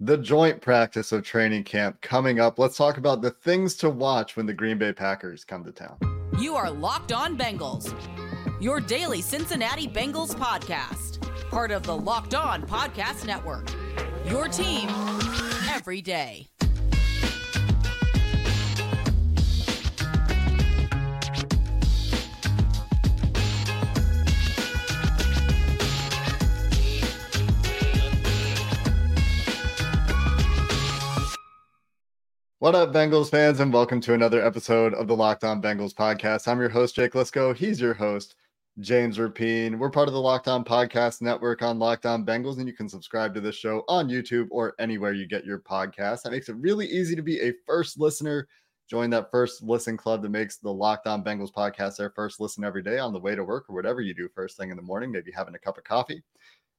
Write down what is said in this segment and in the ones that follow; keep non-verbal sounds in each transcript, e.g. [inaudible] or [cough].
the joint practice of training camp coming up. Let's talk about the things to watch when the Green Bay Packers come to town. You are Locked On Bengals, your daily Cincinnati Bengals podcast, part of the Locked On Podcast Network. Your team every day. What up, Bengals fans, and welcome to another episode of the Locked On Bengals podcast. I'm your host, Jake Liscow. He's your host, James Rapien. We're part of the Locked On Podcast Network on Locked On Bengals, and you can subscribe to this show on YouTube or anywhere you get your podcast. That makes it really easy to be a first listener. Join that first listen club that makes the Locked On Bengals podcast their first listen every day on the way to work or whatever you do first thing in the morning, maybe having a cup of coffee.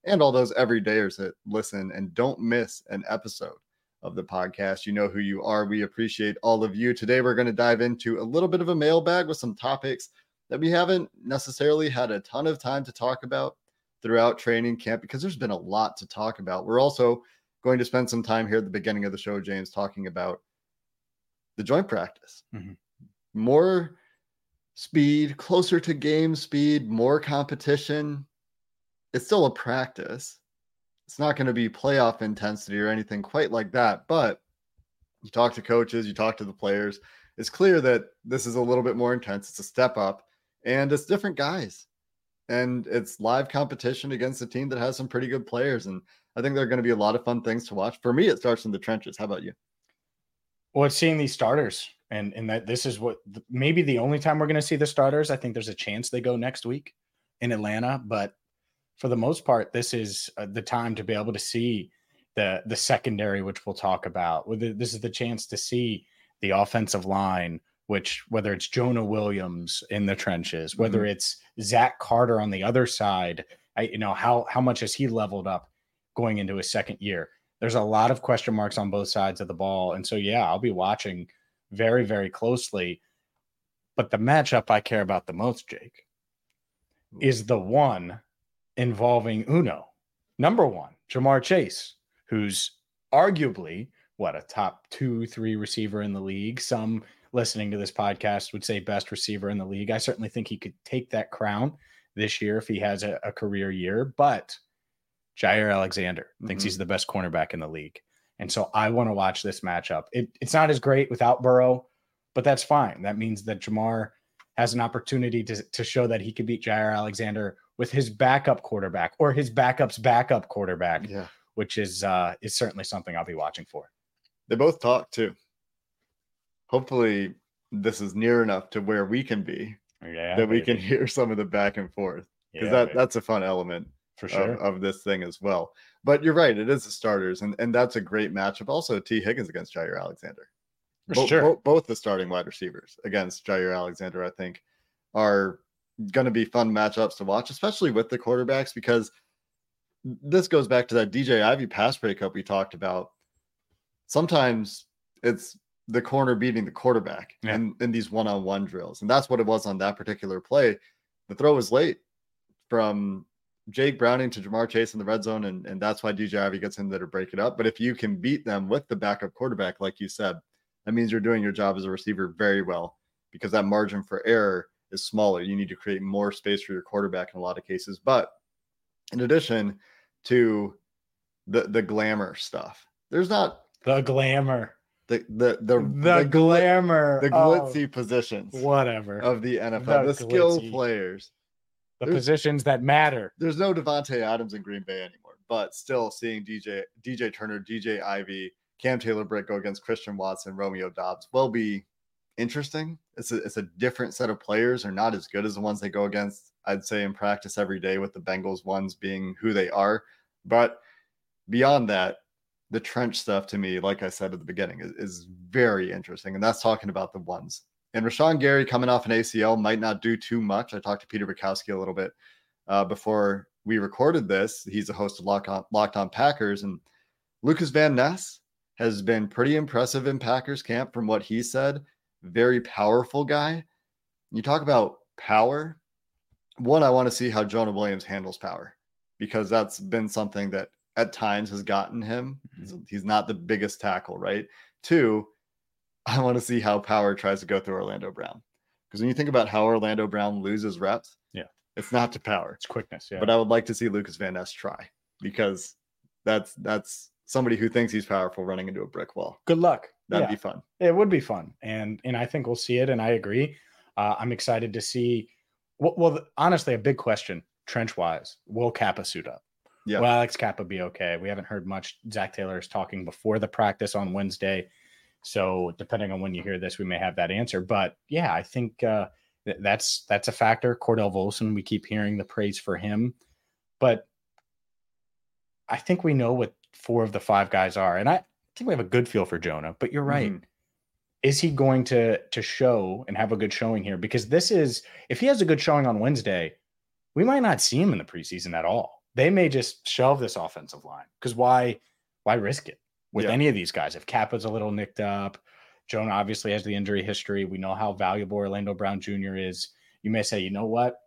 And all those everydayers that listen and don't miss an episode of the podcast. You know who you are. We appreciate all of you. Today, we're going to dive into a little bit of a mailbag with some topics that we haven't necessarily had a ton of time to talk about throughout training camp because there's been a lot to talk about. We're also going to spend some time here at the beginning of the show, James, talking about the joint practice. Mm-hmm. More speed, closer to game speed, more competition. It's still a practice it's not going to be playoff intensity or anything quite like that. But you talk to coaches, you talk to the players. It's clear that this is a little bit more intense. It's a step up, and it's different guys, and it's live competition against a team that has some pretty good players. And I think there are going to be a lot of fun things to watch. For me, it starts in the trenches. How about you? Well, it's seeing these starters, and and that this is what maybe the only time we're going to see the starters. I think there's a chance they go next week in Atlanta, but for the most part, this is uh, the time to be able to see the the secondary, which we'll talk about. This is the chance to see the offensive line, which whether it's Jonah Williams in the trenches, whether mm-hmm. it's Zach Carter on the other side, I, you know how how much has he leveled up going into his second year? There's a lot of question marks on both sides of the ball, and so yeah, I'll be watching very very closely. But the matchup I care about the most, Jake, is the one involving Uno. Number one, Ja'Marr Chase, who's arguably what a top two, three receiver in the league. Some listening to this podcast would say best receiver in the league. I certainly think he could take that crown this year if he has a, a career year, but Jaire Alexander mm-hmm. thinks he's the best cornerback in the league. And so I want to watch this matchup. It, it's not as great without Burrow, but that's fine. That means that Ja'Marr has an opportunity to, to show that he could beat Jaire Alexander with his backup quarterback or his backup's backup quarterback, yeah. which is uh, is certainly something I'll be watching for. They both talk too. Hopefully, this is near enough to where we can be yeah, that we can hear some of the back and forth because yeah, that that's a fun element for sure of, of, this thing as well. But you're right, it is the starters, and and that's a great matchup. Also, Tee Higgins against Jaire Alexander. Bo- sure. Bo- both the starting wide receivers against Jaire Alexander, I think, are going to be fun matchups to watch, especially with the quarterbacks, because this goes back to that DJ Ivy pass breakup we talked about. Sometimes it's the corner beating the quarterback yeah. in, in these one on one drills. And that's what it was on that particular play. The throw was late from Jake Browning to Ja'Marr Chase in the red zone. And, and that's why DJ Ivy gets in there to break it up. But if you can beat them with the backup quarterback, like you said, that means you're doing your job as a receiver very well because that margin for error is smaller. You need to create more space for your quarterback in a lot of cases. But in addition to the the glamour stuff, there's not the glamour. The the the, the, the glamour, the glitzy positions, whatever of the NFL, the, the skill players, the there's, positions that matter. There's no Davante Adams in Green Bay anymore, but still seeing DJ DJ Turner, DJ Ivy, Cam Taylor Britt go against Christian Watson, Romeo Doubs will be interesting. It's a, it's a different set of players. They're not as good as the ones they go against. I'd say in practice every day with the Bengals ones being who they are. But beyond that, the trench stuff to me, like I said at the beginning, is, is very interesting. And that's talking about the ones. And Rashan Gary coming off an ACL might not do too much. I talked to Peter Bukowski a little bit uh, before we recorded this. He's a host of on, Locked On Packers. And Lucas Van Ness has been pretty impressive in Packers camp from what he said. Very powerful guy. You talk about power. One, I want to see how Jonah Williams handles power because that's been something that at times has gotten him. Mm-hmm. He's, he's not the biggest tackle, right? Two, I want to see how power tries to go through Orlando Brown. Because when you think about how Orlando Brown loses reps, Yeah. it's not to power. It's quickness. Yeah. But I would like to see Lucas Van Ness try because that's that's somebody who thinks he's powerful running into a brick wall. good luck. That'd Yeah. be fun. It would be fun, and and I think we'll see it. And I agree. Uh, I'm excited to see. Well, well, honestly, a big question trench wise: Will Cappa suit up? Yeah. Will Alex Cappa be okay? We haven't heard much. Zac Taylor is talking before the practice on Wednesday, so depending on when you hear this, we may have that answer. But yeah, I think uh, th- that's that's a factor. Cordell Volson, we keep hearing the praise for him, but I think we know what four of the five guys are, and I think we have a good feel for Jonah. But you're right Mhm. is he going to to show and have a good showing here? Because this is if he has a good showing on Wednesday, we might not see him in the preseason at all. They may just shelve this offensive line because why why risk it with Yeah. any of these guys? If Cappa's a little nicked up, Jonah obviously has the injury history. We know how valuable Orlando Brown Jr. is. You may say, you know what,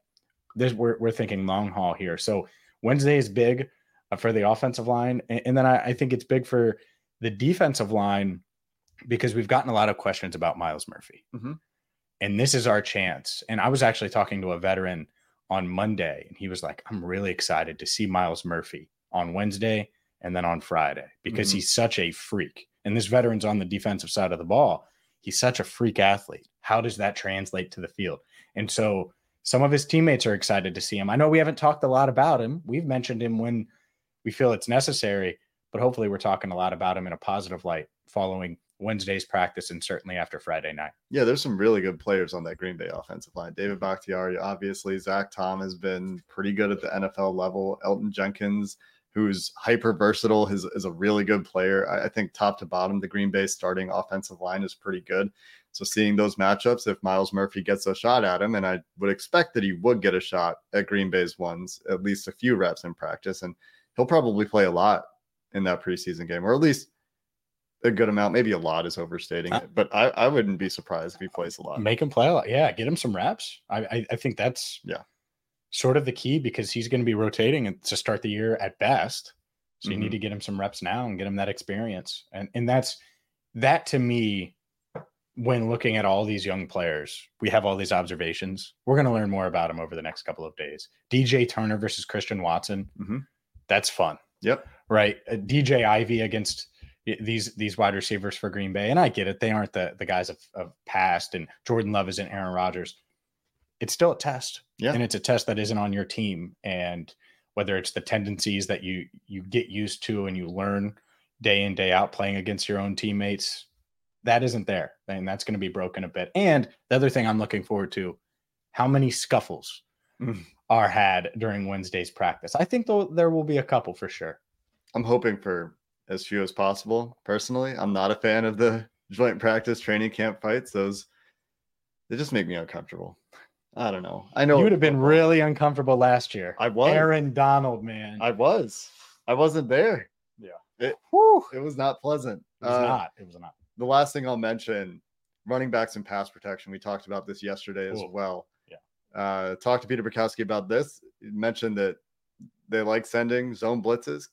this we're we're thinking long haul here. So Wednesday is big for the offensive line, and, and then I, I think it's big for the defensive line because we've gotten a lot of questions about Myles Murphy. Mhm. And this is our chance. And I was actually talking to a veteran on Monday, and he was like, I'm really excited to see Myles Murphy on Wednesday and then on Friday because Mhm. he's such a freak. And this veteran's on the defensive side of the ball. He's such a freak athlete. How does that translate to the field? And so some of his teammates are excited to see him. I know we haven't talked a lot about him. We've mentioned him when we feel it's necessary, but hopefully we're talking a lot about him in a positive light following Wednesday's practice and certainly after Friday night. Yeah, there's some really good players on that Green Bay offensive line. David Bakhtiari, obviously. Zach Tom has been pretty good at the NFL level. Elgton Jenkins, who's hyper versatile, is, is a really good player. I, I think top to bottom, the Green Bay starting offensive line is pretty good. So seeing those matchups, if Myles Murphy gets a shot at him, and I would expect that he would get a shot at Green Bay's ones, at least a few reps in practice, and he'll probably play a lot in that preseason game, or at least a good amount. Maybe a lot is overstating Uh, it, but I, I wouldn't be surprised if he plays a lot. Make him play a lot. Yeah, get him some reps. I I, I think that's Yeah. sort of the key because he's going to be rotating to start the year at best. So you Mhm. need to get him some reps now and get him that experience. And and that's that to me when looking at all these young players, we have all these observations. We're going to learn more about them over the next couple of days. DJ Turner versus Christian Watson. Mhm. That's fun Yep. right? Uh, DJ Ivy against these these wide receivers for Green Bay, and I get it; they aren't the the guys of, of past, and Jordan Love isn't Aaron Rodgers. It's still a test, Yeah. and it's a test that isn't on your team, and whether it's the tendencies that you you get used to and you learn day in day out playing against your own teammates, that isn't there, and that's going to be broken a bit. And the other thing I'm looking forward to: how many scuffles Mm. Are had during Wednesday's practice. I think though there will be a couple for sure. I'm hoping for as few as possible. Personally, I'm not a fan of the joint practice training camp fights. Those they just make me uncomfortable. I don't know. I know You would have been really uncomfortable last year. I was. Aaron Donald, man. I was. I wasn't there. Yeah. It, Whew. it was not pleasant. It was Uh, not. It was not. the last thing I'll mention, running backs and pass protection. We talked about this yesterday as well. Uh, talked to Peter Bukowski about this. He mentioned that they like sending zone blitzes.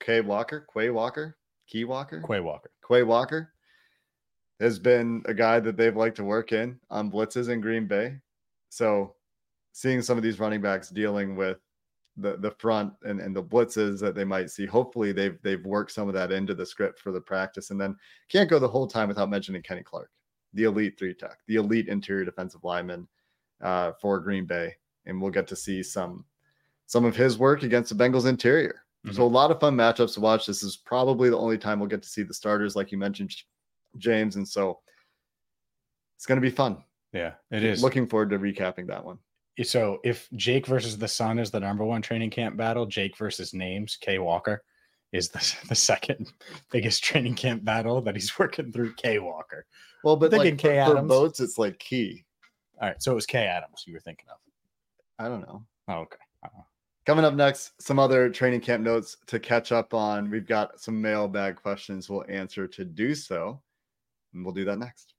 Kay Walker, Quay Walker, Key Walker, Quay Walker. Quay Walker has been a guy that they've liked to work in on blitzes in Green Bay. So seeing some of these running backs dealing with the the front and, and the blitzes that they might see, hopefully they've they've worked some of that into the script for the practice. And then can't go the whole time without mentioning Kenny Clark, the elite three tech, the elite interior defensive lineman uh, for Green Bay. And we'll get to see some some of his work against the Bengals interior. So a lot of fun matchups to watch. This is probably the only time we'll get to see the starters, like you mentioned, James. And so it's going to be fun. Yeah, it is. Looking forward to recapping that one. so if Jake versus the Sun is the number one training camp battle, Jake versus names, Kay Walker is the, [laughs] the second biggest training camp battle that he's [laughs] working through K Walker. Well, but Thinking like Kay for Adams. boats, it's like key. All right, so it was K Adams you were thinking of. I don't know. Oh, okay. Coming up next, some other training camp notes to catch up on. We've got some mailbag questions we'll answer to do so. And we'll do that next.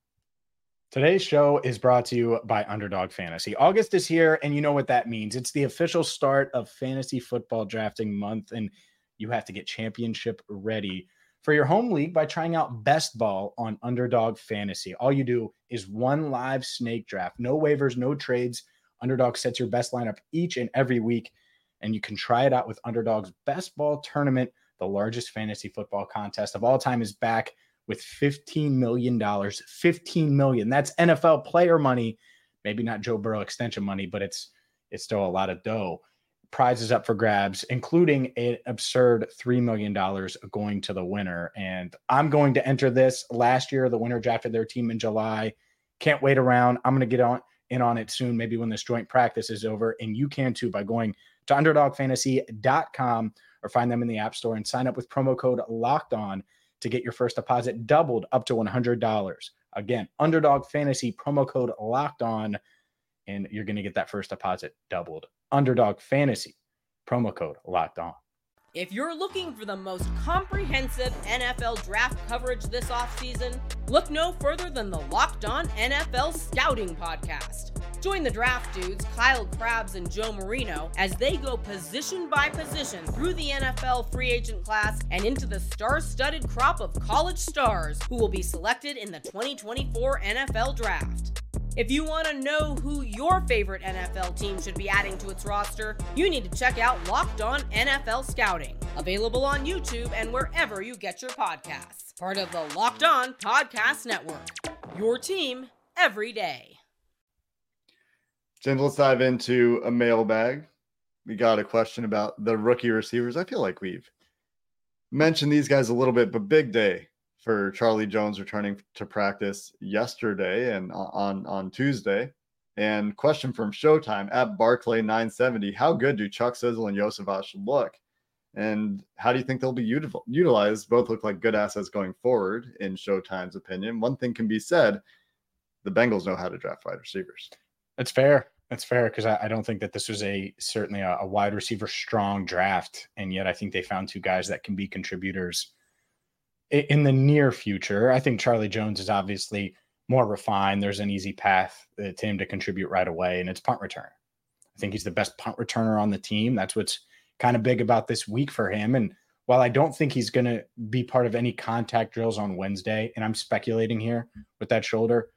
Today's show is brought to you by Underdog Fantasy. August is here, and you know what that means. It's the official start of fantasy football drafting month, and you have to get championship ready for your home league by trying out Best Ball on Underdog Fantasy. All you do is one live snake draft, no waivers, no trades. Underdog sets your best lineup each and every week, and you can try it out with Underdog's Best Ball Tournament. The largest fantasy football contest of all time is back with $15 million. 15 million. That's NFL player money. Maybe not Joe Burrow extension money, but it's it's still a lot of dough. Prizes up for grabs, including an absurd $3 million going to the winner. And I'm going to enter this. Last year, the winner drafted their team in July. Can't wait around. I'm going to get on in on it soon, maybe when this joint practice is over. And you can too by going to underdogfantasy.com or find them in the App Store and sign up with promo code locked on to get your first deposit doubled up to $100. Again, underdog fantasy promo code locked on, and you're going to get that first deposit doubled. Underdog fantasy promo code locked on. If you're looking for the most comprehensive NFL draft coverage this offseason, look no further than the Locked On NFL Scouting Podcast. Join the draft dudes, Kyle Crabbs and Joe Marino, as they go position by position through the NFL free agent class and into the star studded crop of college stars who will be selected in the 2024 NFL Draft. If you want to know who your favorite NFL team should be adding to its roster, you need to check out Locked On NFL Scouting, available on YouTube and wherever you get your podcasts. Part of the Locked On Podcast Network. Your team every day. James, let's dive into a mailbag. We got a question about the rookie receivers. I feel like we've mentioned these guys a little bit, but big day for Charlie Jones returning to practice yesterday and on on Tuesday. And question from Showtime at Barclay 970: How good do Chuck Sizzle and Iosivas look? And how do you think they'll be util- utilized? Both look like good assets going forward, in Showtime's opinion. One thing can be said: the Bengals know how to draft wide receivers. That's fair. That's fair because I, I don't think that this was a certainly a, a wide receiver strong draft, and yet I think they found two guys that can be contributors in the near future. I think Charlie Jones is obviously more refined. There's an easy path uh, to him to contribute right away, and it's punt return. I think he's the best punt returner on the team. That's what's kind of big about this week for him. And while I don't think he's going to be part of any contact drills on Wednesday, and I'm speculating here with that shoulder,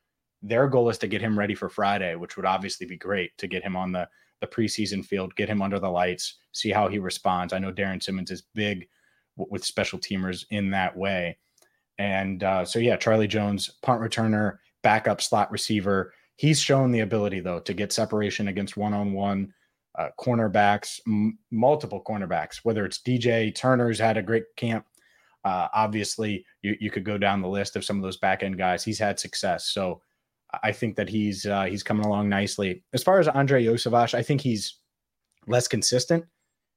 their goal is to get him ready for Friday, which would obviously be great to get him on the the preseason field, get him under the lights, see how he responds. I know Darrin Simmons is big with special teamers in that way. And uh, so, yeah, Charlie Jones, punt returner, backup slot receiver. He's shown the ability, though, to get separation against one on one cornerbacks, m- multiple cornerbacks, whether it's DJ Turner's had a great camp. Uh, obviously, you, you could go down the list of some of those back end guys. He's had success. So, I think that he's uh, he's coming along nicely. As far as Andrei Iosivas, I think he's less consistent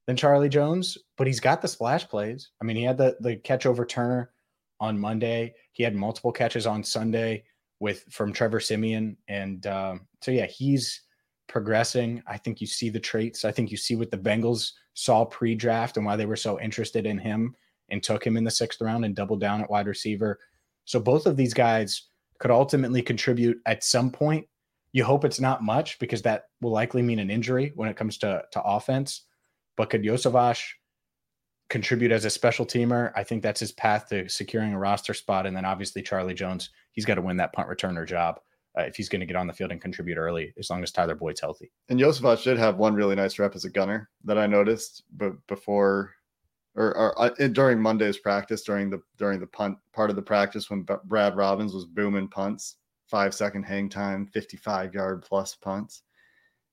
than Charlie Jones, but he's got the splash plays. I mean, he had the the catch over Turner on Monday. He had multiple catches on Sunday with from Trevor Siemian, and um, so yeah, he's progressing. I think you see the traits. I think you see what the Bengals saw pre-draft and why they were so interested in him and took him in the sixth round and doubled down at wide receiver. So both of these guys could ultimately contribute at some point. You hope it's not much because that will likely mean an injury when it comes to, to offense. But could Iosivas contribute as a special teamer? I think that's his path to securing a roster spot. And then obviously Charlie Jones, he's got to win that punt returner job uh, if he's going to get on the field and contribute early, as long as Tyler Boyd's healthy. And Iosivas did have one really nice rep as a gunner that I noticed, but before or, or uh, during Monday's practice, during the during the punt part of the practice when B- Brad Robbins was booming punts, five second hang time, fifty five yard plus punts,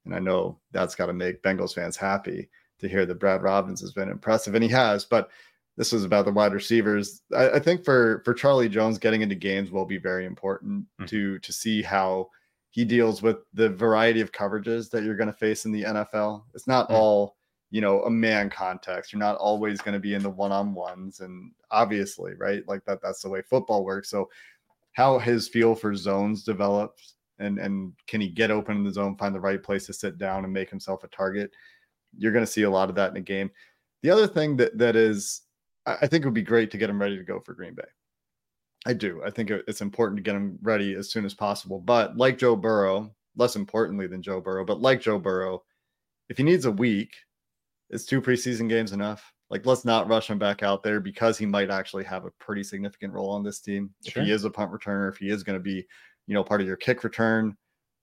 and I know that's got to make Bengals fans happy to hear that Brad Robbins has been impressive, and he has. But this was about the wide receivers. I, I think for for Charlie Jones, getting into games will be very important Mhm. to to see how he deals with the variety of coverages that you're going to face in the NFL. It's not Mhm. all you know, a man context. You're not always going to be in the one-on-ones and obviously, right? Like that that's the way football works. So how his feel for zones develops and and can he get open in the zone, find the right place to sit down and make himself a target? You're going to see a lot of that in a game. The other thing that that is I think it would be great to get him ready to go for Green Bay. I do. I think it's important to get him ready as soon as possible. But like Joe Burrow, less importantly than Joe Burrow, but like Joe Burrow, if he needs a week, is two preseason games enough? Like, let's not rush him back out there because he might actually have a pretty significant role on this team. Sure. If he is a punt returner, if he is going to be, you know, part of your kick return,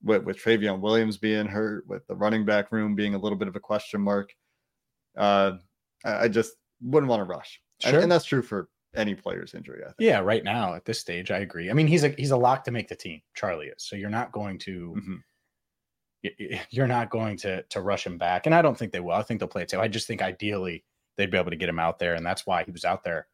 with, with Trayveon Williams being hurt, with the running back room being a little bit of a question mark, uh, I, I just wouldn't want to rush. Sure. And, and, that's true for any player's injury. I think. Yeah, right now at this stage, I agree. I mean, he's a he's a lock to make the team. Charlie is. So you're not going to. Mm-hmm you're not going to to rush him back. And I don't think they will. I think they'll play it safe. I just think ideally they'd be able to get him out there, and that's why he was out there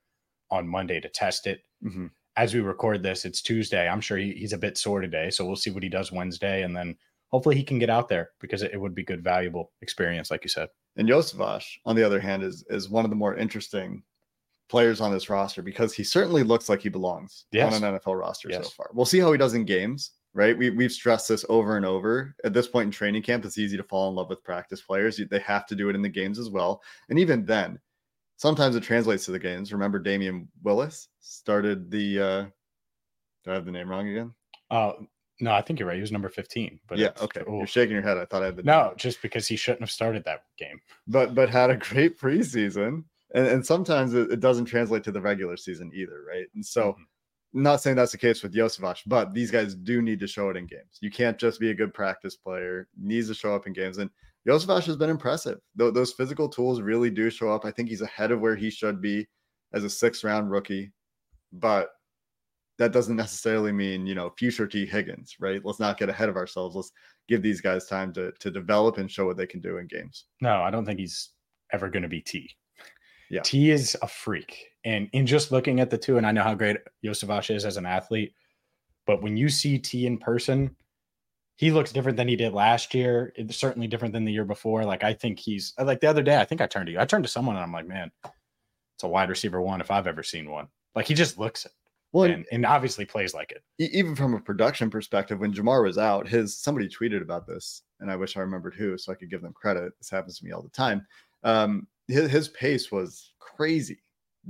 on Monday to test it. Mm-hmm. As we record this, it's Tuesday. I'm sure he, he's a bit sore today, so we'll see what he does Wednesday, and then hopefully he can get out there because it, it would be good, valuable experience, like you said. And Iosivas, on the other hand, is is one of the more interesting players on this roster because he certainly looks like he belongs yes. on an NFL roster yes. so far. We'll see how he does in games right? We, we've stressed this over and over. At this point in training camp, it's easy to fall in love with practice players. They have to do it in the games as well. And even then, sometimes it translates to the games. Remember, Damion Willis started the. Uh, do I have the name wrong again? Uh, no, I think you're right. He was number 15. But yeah, okay. Ooh. You're shaking your head. I thought I had the. No, name. just because he shouldn't have started that game. But but had a great preseason, and and sometimes it, it doesn't translate to the regular season either, right? And so. Mm-hmm not saying that's the case with Iosivas, but these guys do need to show it in games. You can't just be a good practice player; needs to show up in games. And Iosivas has been impressive. Th- those physical tools really do show up. I think he's ahead of where he should be as a sixth round rookie, but that doesn't necessarily mean you know future Tee Higgins, right? Let's not get ahead of ourselves. Let's give these guys time to to develop and show what they can do in games. No, I don't think he's ever going to be T. Yeah. T is a freak. And in just looking at the two, and I know how great Iosivas is as an athlete, but when you see T in person, he looks different than he did last year. It's certainly different than the year before. Like I think he's like the other day, I think I turned to you. I turned to someone and I'm like, man, it's a wide receiver one if I've ever seen one. Like he just looks it. Well, and, and obviously plays like it. Even from a production perspective, when Ja'Marr was out, his somebody tweeted about this, and I wish I remembered who, so I could give them credit. This happens to me all the time. Um, his, his pace was crazy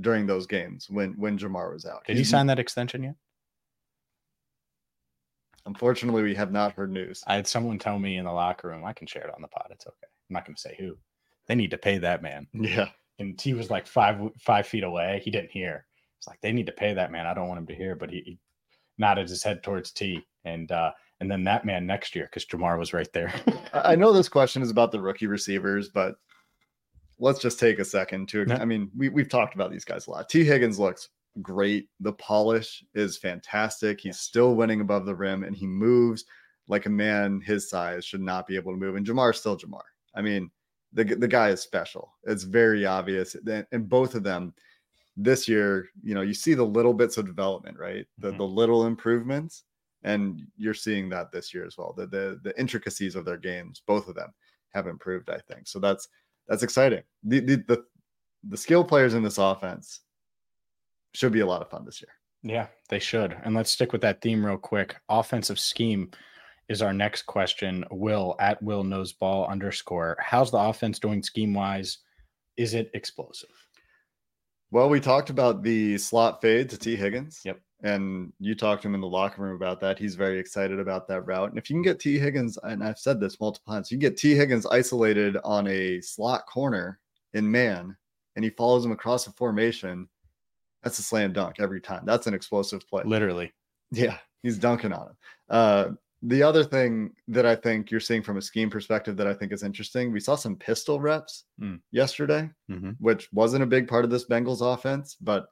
during those games when when Ja'Marr was out. Did he sign that extension yet? Unfortunately, we have not heard news. I had someone tell me in the locker room. I can share it on the pod. It's okay. I'm not going to say who. They need to pay that man. Yeah. And T was like five five feet away. He didn't hear. It's like they need to pay that man. I don't want him to hear, but he, he nodded his head towards T. And uh, and then that man next year because Ja'Marr was right there. [laughs] I know this question is about the rookie receivers, but let's just take a second to. I mean, we we've talked about these guys a lot. Tee Higgins looks great. The polish is fantastic. He's still winning above the rim, and he moves like a man his size should not be able to move. And Ja'Marr still Ja'Marr. I mean, the the guy is special. It's very obvious. And both of them this year, you know, you see the little bits of development, right? The mm-hmm. the little improvements, and you're seeing that this year as well. The the the intricacies of their games, both of them have improved. I think so. That's that's exciting. The, the the the skill players in this offense should be a lot of fun this year. Yeah, they should. And let's stick with that theme real quick. Offensive scheme is our next question. Will at Will knows ball underscore. How's the offense doing scheme wise? Is it explosive? Well, we talked about the slot fade to Tee Higgins. Yep. And you talked to him in the locker room about that. He's very excited about that route. And if you can get Tee Higgins, and I've said this multiple times, you get Tee Higgins isolated on a slot corner in man, and he follows him across the formation. That's a slam dunk every time. That's an explosive play. Literally. Yeah, he's dunking on him. Uh, the other thing that I think you're seeing from a scheme perspective that I think is interesting, we saw some pistol reps mm. yesterday, mm-hmm. which wasn't a big part of this Bengals offense, but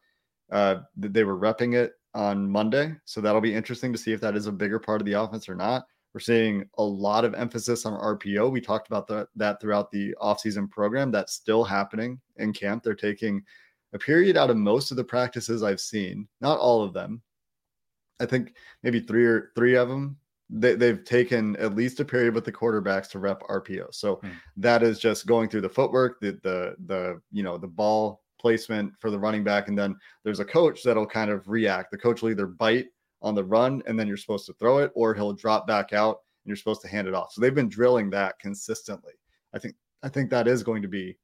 uh, they were repping it on Monday. So that'll be interesting to see if that is a bigger part of the offense or not. We're seeing a lot of emphasis on RPO. We talked about the, that throughout the offseason program. That's still happening in camp. They're taking a period out of most of the practices I've seen, not all of them. I think maybe three or three of them they, they've taken at least a period with the quarterbacks to rep RPO. So Hmm. that is just going through the footwork, the the the you know the ball placement for the running back, and then there's a coach that'll kind of react. The coach will either bite on the run and then you're supposed to throw it, or he'll drop back out and you're supposed to hand it off. So they've been drilling that consistently. I think I think that is going to be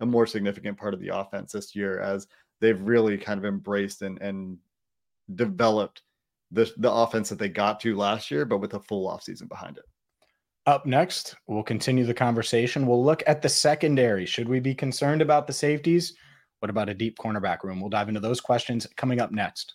a more significant part of the offense this year as they've really kind of embraced and and developed the the offense that they got to last year, but with a full offseason behind it. Up next, we'll continue the conversation. We'll look at the secondary. Should we be concerned about the safeties? What about a deep cornerback room? We'll dive into those questions coming up next.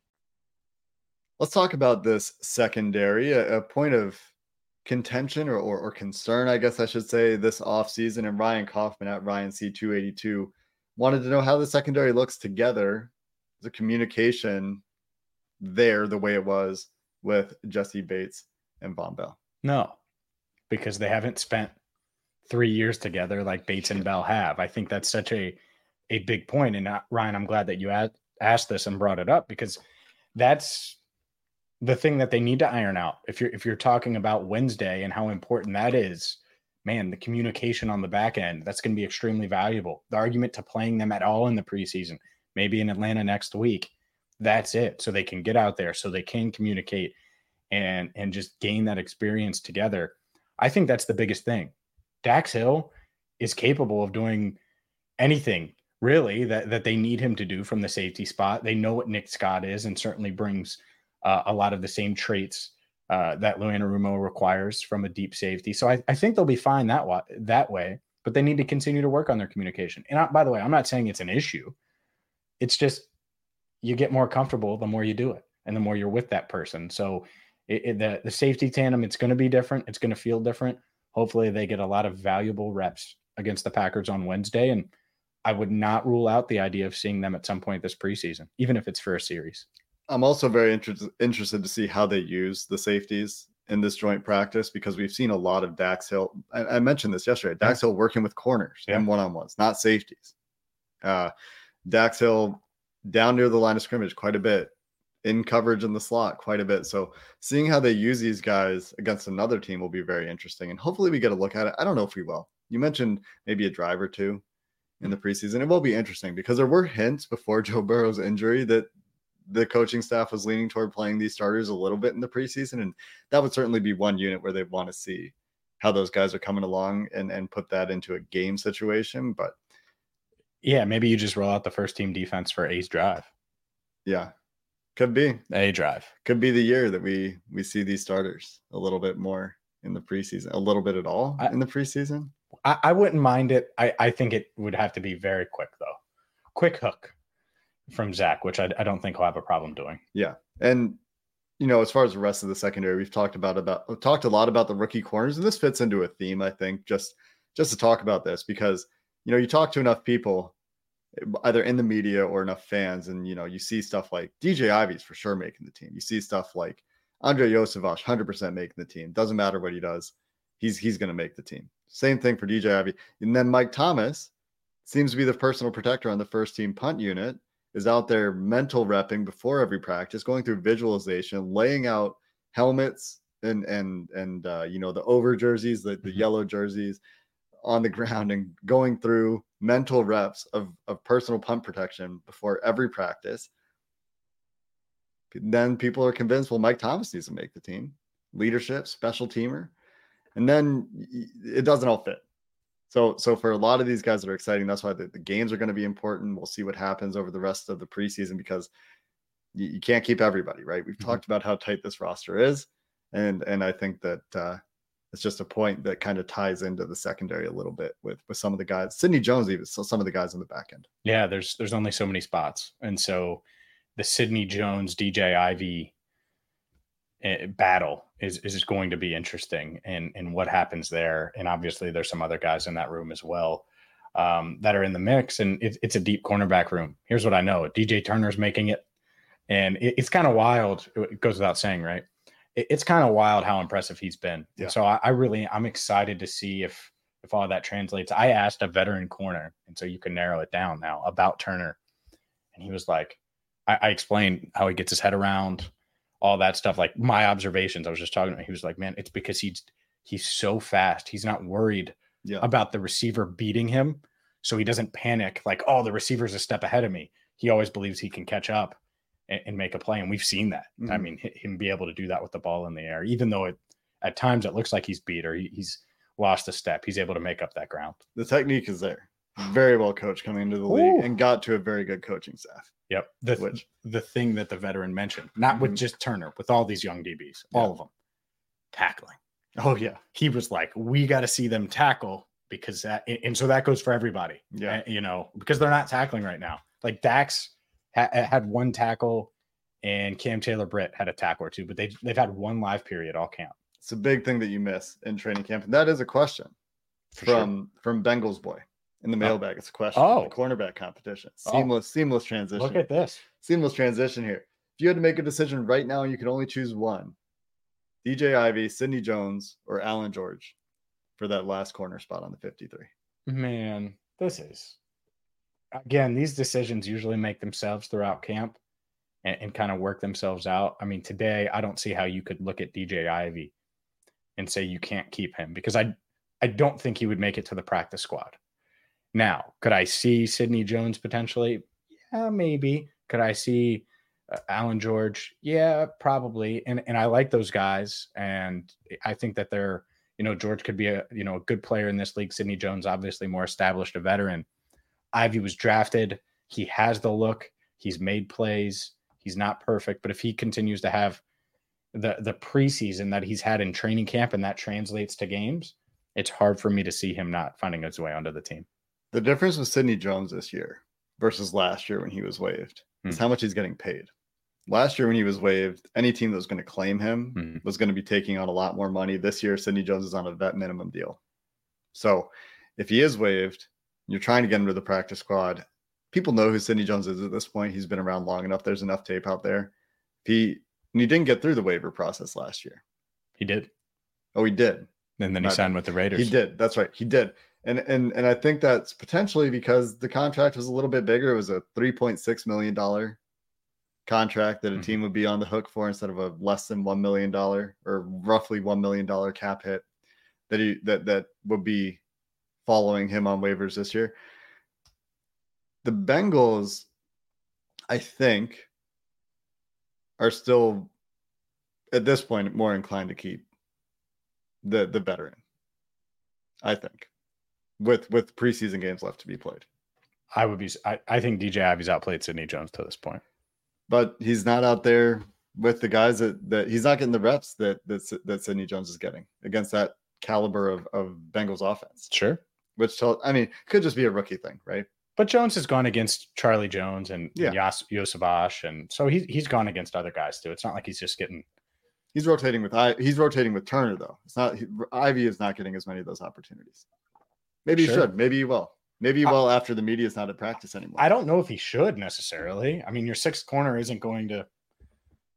Let's talk about this secondary, a, a point of contention or, or, or concern, I guess I should say, this offseason. And Ryan Kaufman at Ryan C282 wanted to know how the secondary looks together, the communication there the way it was with Jessie Bates and Vonn Bell. No, because they haven't spent three years together like Bates and Bell have. I think that's such a a big point. And uh, Ryan, I'm glad that you asked this and brought it up because that's the thing that they need to iron out. If you're if you're talking about Wednesday and how important that is, man, the communication on the back end that's going to be extremely valuable. The argument to playing them at all in the preseason, maybe in Atlanta next week, that's it. So they can get out there, so they can communicate and and just gain that experience together. I think that's the biggest thing. Dax Hill is capable of doing anything really that that they need him to do from the safety spot. They know what Nick Scott is, and certainly brings uh, a lot of the same traits uh, that Lou Anarumo requires from a deep safety. So I, I think they'll be fine that wa- that way. But they need to continue to work on their communication. And I, by the way, I'm not saying it's an issue. It's just you get more comfortable the more you do it, and the more you're with that person. So it, it, the the safety tandem, it's going to be different. It's going to feel different. Hopefully, they get a lot of valuable reps against the Packers on Wednesday, and I would not rule out the idea of seeing them at some point this preseason, even if it's for a series. I'm also very interested interested to see how they use the safeties in this joint practice because we've seen a lot of Dax Hill. I, I mentioned this yesterday. Dax Hill working with corners Yeah. and one on ones, not safeties. Uh, Dax Hill down near the line of scrimmage quite a bit, in coverage in the slot quite a bit. So seeing how they use these guys against another team will be very interesting. And hopefully we get a look at it. I don't know if we will. You mentioned maybe a drive or two in the preseason. It will be interesting because there were hints before [laughs] Joe Burrow's injury that the coaching staff was leaning toward playing these starters a little bit in the preseason. And that would certainly be one unit where they want to see how those guys are coming along and, and put that into a game situation. But Yeah, maybe you just roll out the first team defense for A's drive. yeah, could be. A drive. Could be the year that we we see these starters a little bit more in the preseason, a little bit at all I- in the preseason. I, I wouldn't mind it. I, I think it would have to be very quick though. Quick hook from Zac, which I, I don't think he'll have a problem doing. Yeah. And you know, as far as the rest of the secondary, we've talked about about we've talked a lot about the rookie corners, and this fits into a theme, I think, just just to talk about this because you know, you talk to enough people either in the media or enough fans, and you know, you see stuff like DJ Ivy's for sure making the team. You see stuff like Andrei Iosivas, 100% making the team. Doesn't matter what he does, he's he's going to make the team. Same thing for DJ Ivy. And then Mike Thomas seems to be the personal protector on the first team punt unit, is out there mental repping before every practice, going through visualization, laying out helmets and and and uh, you know the over jerseys, the, the Mhm. yellow jerseys on the [laughs] ground and going through mental reps of, of personal pump protection before every practice. Then people are convinced, well, Mike Thomas needs to make the team. Leadership, special teamer. And then it doesn't all fit. So, so for a lot of these guys that are exciting, that's why the, the games are going to be important. We'll see what happens over the rest of the preseason because you, you can't keep everybody, right? We've Mhm. talked about how tight this roster is, and and I think that uh, it's just a point that kind of ties into the secondary a little bit with with some of the guys. Sidney Jones, even so some of the guys on the back end. Yeah, there's there's only so many spots. And so the Sidney Jones, DJ Ivy battle is is going to be interesting and and what happens there. And obviously, there's some other guys in that room as well um, that are in the mix, and it, it's a deep cornerback room. Here's what I know: DJ Turner's making it, and it, it's kind of wild. It goes without saying, right? It, it's kind of wild how impressive he's been. Yeah. So I, I really I'm excited to see if if all that translates. I asked a veteran corner, and so you can narrow it down now about Turner, and he was like, I, I explained how he gets his head around all that stuff, like my observations. I was just talking. About he was like, man, it's because he's he's so fast. He's not worried Yeah. about the receiver beating him, so he doesn't panic like, oh, the receiver's a step ahead of me. He always believes he can catch up and, and make a play, and we've seen that. I Mhm. mean, him be able to do that with the ball in the air, even though it at times it looks like he's beat or he, he's lost a step, he's able to make up that ground. The technique is there. Very well coached coming into the league and got to a very good coaching staff. Yep. The Which- the thing that the veteran mentioned, not with Mhm. just Turner, with all these young DBs, Yeah. all of them, tackling. Oh yeah. He was like, we got to see them tackle because that, and- and so that goes for everybody. Yeah. Uh, you know, because they're not tackling right now. Like Dax ha- had one tackle, and Cam Taylor Britt had a tackle or two, but they they've had one live period all camp. It's a big thing that you miss in training camp. And that is a question For sure. from from Bengals boy in the oh. mailbag. It's a question. Oh. The cornerback competition. Oh. Seamless, seamless transition. Look at this. seamless transition here. If you had to make a decision right now, you could only choose one: DJ Ivy, Sidney Jones, or Allan George for that last corner spot on the 53. Man, this is again, these decisions usually make themselves throughout camp and, and kind of work themselves out. I mean, today I don't see how you could look at DJ Ivy and say you can't keep him because I I don't think he would make it to the practice squad. Now, could I see Sidney Jones potentially? Yeah, maybe. Could I see uh, Allan George? Yeah, probably. And and I like those guys, and I think that they're you know George could be a you know a good player in this league. Sidney Jones, obviously more established, a veteran. Ivy was drafted. He has the look. He's made plays. He's not perfect, but if he continues to have the the preseason that he's had in training camp and that translates to games, it's hard for me to see him not finding his way onto the team. The difference with Sidney Jones this year versus last year when he was waived is Hmm. how much he's getting paid. Last year when he was waived, any team that was going to claim him Mhm. was going to be taking on a lot more money. This year, Sidney Jones is on a vet minimum deal. So if he is waived, you're trying to get him to the practice squad. People know who Sidney Jones is at this point. He's been around long enough. There's enough tape out there. If he and he didn't get through the waiver process last year. He did, Oh, he did. and then he signed with the Raiders. He did. That's right. He did. And and and I think that's potentially because the contract was a little bit bigger. It was a three point six million dollar contract that a Mhm. team would be on the hook for instead of a less than one million dollar or roughly one million dollar cap hit that he that that would be following him on waivers this year. The Bengals, I think, are still at this point more inclined to keep the the veteran. I think, with with preseason games left to be played, I would be. I, I think DJ Ivy's outplayed Sidney Jones to this point. but he's not out there with the guys that that he's not getting the reps that that that Sidney Jones is getting against that caliber of of Bengals offense. Sure, Which tell I mean could just be a rookie thing, right? but Jones has gone against Charlie Jones and Yeah. Yas, Iosivas, and so he's he's gone against other guys too. It's not like he's just getting. He's rotating with I. He's rotating with Turner though. It's not he, Ivy is not getting as many of those opportunities. Maybe Sure. he should. Maybe he will. Maybe I- will after the media is not at practice anymore. I don't know if he should necessarily. I mean, your sixth corner isn't going to,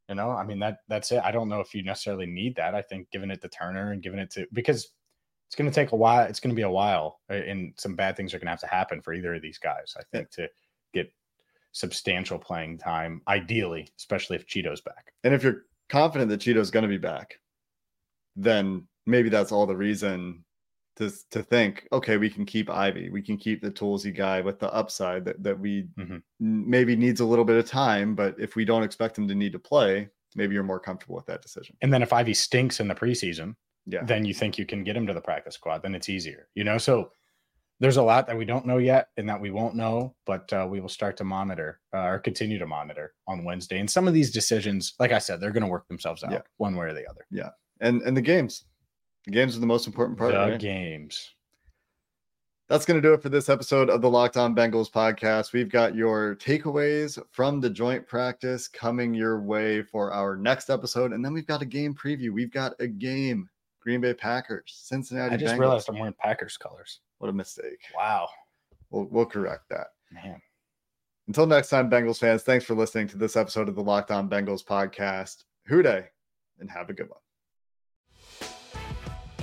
you know, I mean that that's it. I don't know if you necessarily need that. I think giving it to Turner and giving it to because it's going to take a while. It's going to be a while, uh, and some bad things are going to have to happen for either of these guys. I think to get substantial playing time, ideally, especially if Cheeto's back. And if you're confident that Cheeto's going to be back, then maybe that's all the reason to to think, okay, we can keep Ivy, we can keep the toolsy guy with the upside that that we Mhm. maybe needs a little bit of time, but if we don't expect him to need to play, maybe you're more comfortable with that decision. And then if Ivy stinks in the preseason, Yeah. then you think you can get him to the practice squad, then it's easier, you know? So there's a lot that we don't know yet and that we won't know, but uh, we will start to monitor uh, or continue to monitor on Wednesday. And some of these decisions, like I said, they're going to work themselves out Yeah. one way or the other. Yeah, and and the games. The games are the most important part, the right? games. That's going to do it for this episode of the Locked On Bengals podcast. We've got your takeaways from the joint practice coming your way for our next episode. And then we've got a game preview. We've got a game Green Bay Packers, Cincinnati I just Bengals. realized I'm wearing Packers colors. What a mistake. Wow, We'll, we'll correct that. man. Until next time, Bengals fans, thanks for listening to this episode of the Locked On Bengals podcast. Who Dey, and have a good one.